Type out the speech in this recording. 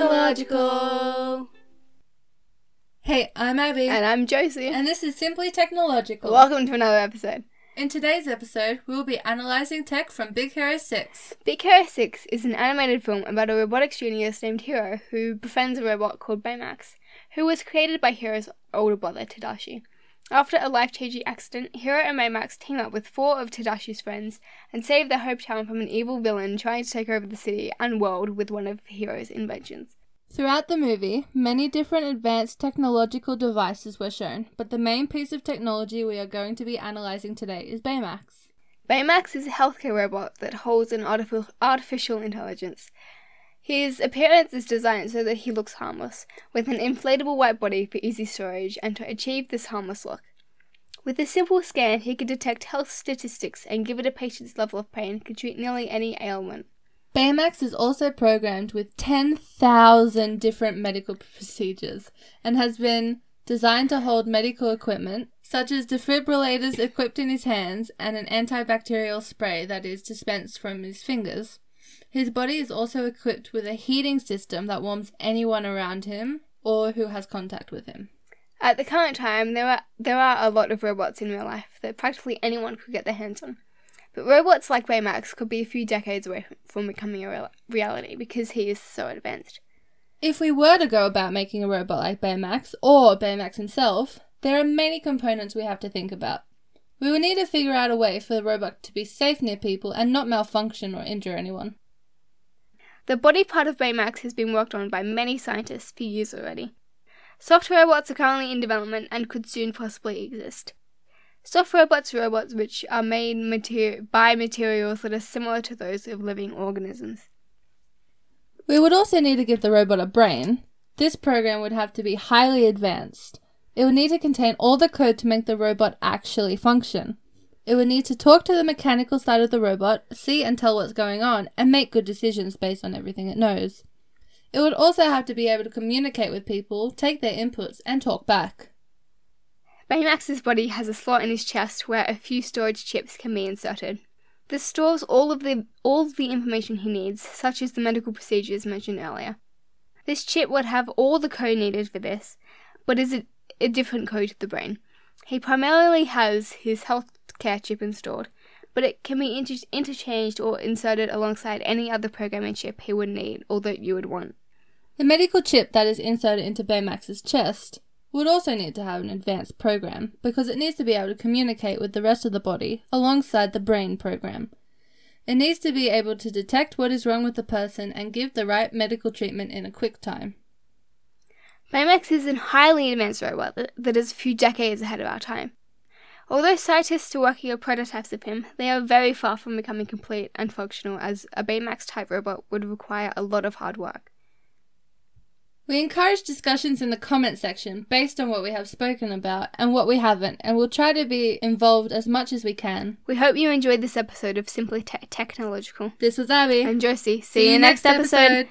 Technological. Hey, I'm Abbie. And I'm Josie. And this is Simply Technological. Welcome to another episode. In today's episode, we will be analyzing tech from Big Hero 6. Big Hero 6 is an animated film about a robotics genius named Hiro who befriends a robot called Baymax, who was created by Hiro's older brother, Tadashi. After a life changing accident, Hiro and Baymax team up with four of Tadashi's friends and save their hometown from an evil villain trying to take over the city and world with one of Hiro's inventions. Throughout the movie, many different advanced technological devices were shown, but the main piece of technology we are going to be analysing today is Baymax. Baymax is a healthcare robot that holds an artificial intelligence. His appearance is designed so that he looks harmless, with an inflatable white body for easy storage and to achieve this harmless look. With a simple scan, he can detect health statistics and, given a patient's level of pain, can treat nearly any ailment. Baymax is also programmed with 10,000 different medical procedures and has been designed to hold medical equipment such as defibrillators equipped in his hands and an antibacterial spray that is dispensed from his fingers. His body is also equipped with a heating system that warms anyone around him or who has contact with him. At the current time, there are there are a lot of robots in real life that practically anyone could get their hands on. But robots like Baymax could be a few decades away from becoming a real- reality because he is so advanced. If we were to go about making a robot like Baymax, or Baymax himself, there are many components we have to think about. We would need to figure out a way for the robot to be safe near people and not malfunction or injure anyone. The body part of Baymax has been worked on by many scientists for years already. Soft robots are currently in development and could soon possibly exist. Soft robots are robots which are made mater- by materials that are similar to those of living organisms. We would also need to give the robot a brain. This program would have to be highly advanced. It would need to contain all the code to make the robot actually function. It would need to talk to the mechanical side of the robot, see and tell what's going on, and make good decisions based on everything it knows. It would also have to be able to communicate with people, take their inputs, and talk back. Baymax's body has a slot in his chest where a few storage chips can be inserted. This stores all of the all of the information he needs, such as the medical procedures mentioned earlier. This chip would have all the code needed for this, but is a, a different code to the brain. He primarily has his healthcare chip installed, but it can be inter- interchanged or inserted alongside any other programming chip he would need or that you would want. The medical chip that is inserted into Baymax's chest would also need to have an advanced program because it needs to be able to communicate with the rest of the body alongside the brain program. It needs to be able to detect what is wrong with the person and give the right medical treatment in a quick time. Baymax is a highly advanced robot that is a few decades ahead of our time. Although scientists are working on prototypes of him, they are very far from becoming complete and functional as a Baymax type robot would require a lot of hard work. We encourage discussions in the comment section based on what we have spoken about and what we haven't, and we'll try to be involved as much as we can. We hope you enjoyed this episode of Simply Te- Technological. This was Abbie. And Josie. See, See you next, episode. episode.